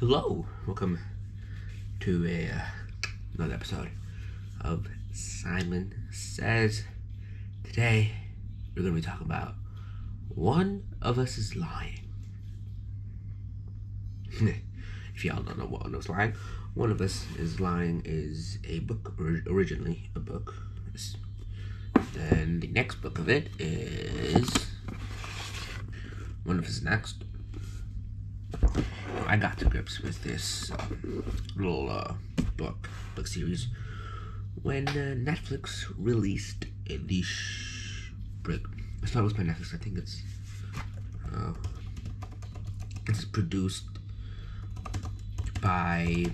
Hello, welcome to a uh, another episode of Simon Says. Today, we're going to be talking about one of us is lying. if y'all don't know what one of us lying, one of us is lying is a book or- originally a book. Then the next book of it is one of us next I got to grips with this um, little uh, book book series when uh, Netflix released the sh- break. It's not by Netflix. I think it's uh, it's produced by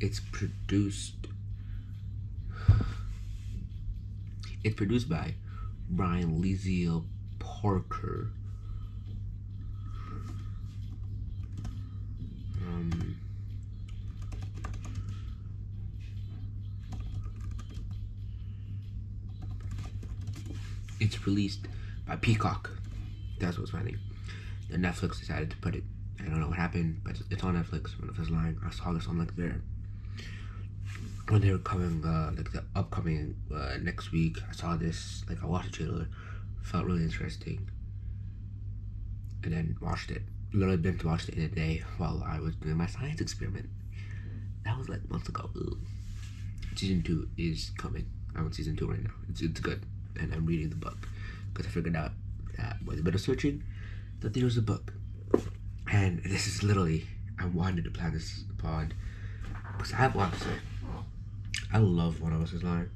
it's produced it's produced by Brian Lizio Parker Um, it's released by Peacock. That's what's funny. Then Netflix decided to put it. I don't know what happened, but it's on Netflix. One of us lying. I saw this on like their when they were coming, uh, like the upcoming uh, next week. I saw this. Like I watched the trailer, felt really interesting, and then watched it literally binge watched it in a day while I was doing my science experiment. That was like months ago. Season two is coming. I'm on season two right now. It's it's good, and I'm reading the book because I figured out that with a bit of searching that there was a book, and this is literally I wanted to plan this pod because I have a lot to say. I love One of Us is Lying.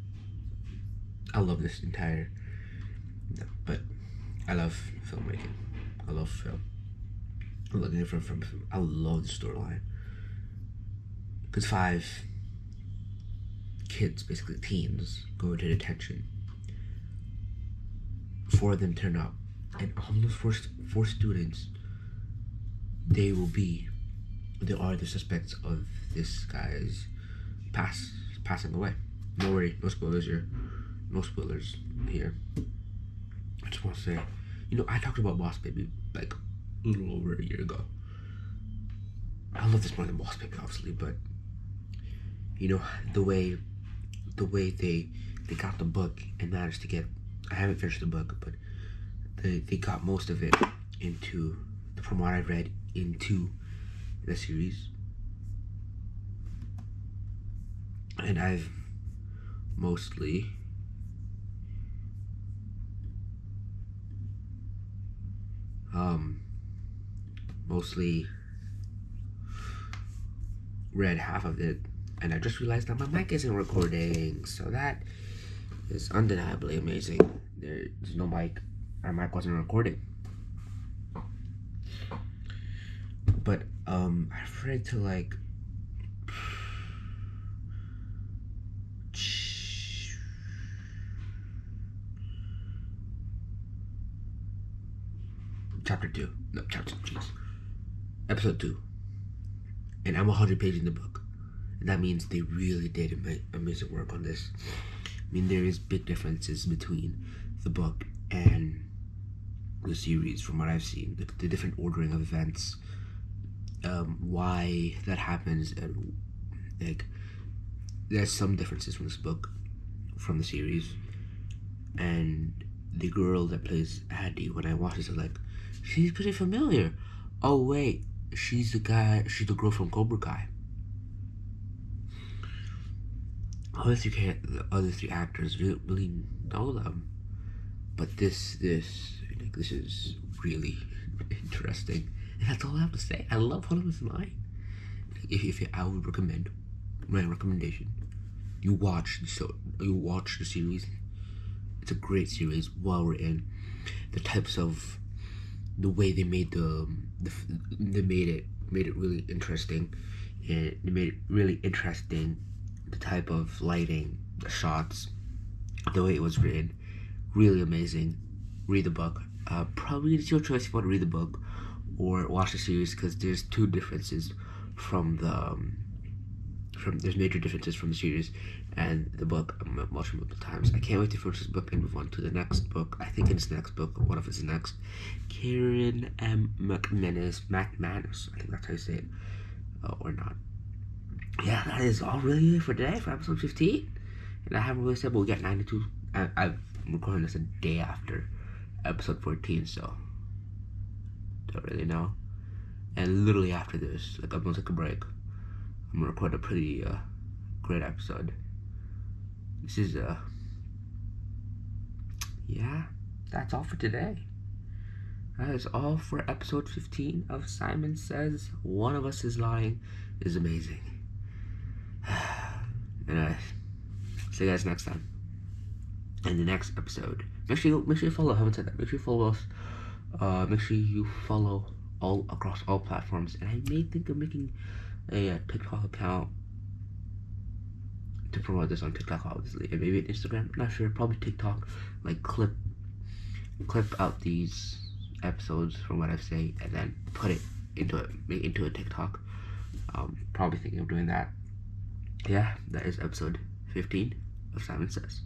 I love this entire, but I love filmmaking. I love film looking at from, from, from I love the storyline. Because five kids, basically teens, go into detention. Four of them turn up, and all those four, four students, they will be, they are the suspects of this guy's pass passing away. No worry, no spoilers here. No spoilers here. I just want to say, you know, I talked about Boss Baby like a little over a year ago. I love this more than Boss Baby, obviously, but you know the way the way they they got the book and managed to get. I haven't finished the book, but they they got most of it into from what I've read into the series, and I've mostly um mostly read half of it and I just realized that my mic isn't recording so that is undeniably amazing. There's no mic. Our mic wasn't recording but um I've read to like chapter 2 no chapter jeez. Episode 2 and i'm 100 pages in the book. And that means they really did ama- amazing work on this i mean there is big differences between the book and the series from what i've seen the, the different ordering of events um, why that happens and like there's some differences from this book from the series and the girl that plays Addy when I watch it, I'm like, she's pretty familiar. Oh wait, she's the guy. She's the girl from Cobra Kai. Other three, ca- the other three actors really, know them, but this, this, like, this is really interesting. And that's all I have to say. I love Us Lying. If, if I would recommend my recommendation, you watch the show. You watch the series. It's a great series, well written. The types of the way they made the, the they made it made it really interesting, and they made it really interesting. The type of lighting, the shots, the way it was written, really amazing. Read the book. Uh, probably it's your choice if you want to read the book or watch the series because there's two differences from the um, from there's major differences from the series and the book I'm watching multiple times. I can't wait to finish this book and move on to the next book. I think it's the next book. What if it's the next? Karen M. McManus. McManus. I think that's how you say it. Uh, or not. Yeah, that is all really for today for episode 15. And I haven't really said, but we got 92. I, I'm recording this a day after episode 14, so don't really know. And literally after this, like I'm gonna take a break. I'm gonna record a pretty uh, great episode. This is uh yeah, that's all for today. That is all for episode 15 of Simon Says One of Us is Lying is amazing. And I see you guys next time. In the next episode. Make sure you make sure you follow, I haven't said that. Make sure you follow us. Uh make sure you follow all across all platforms. And I may think of making a, a TikTok account to promote this on TikTok, obviously, and maybe Instagram. Not sure. Probably TikTok. Like clip, clip out these episodes from what I say and then put it into it into a TikTok. Um, probably thinking of doing that. Yeah, that is episode 15 of Simon Says.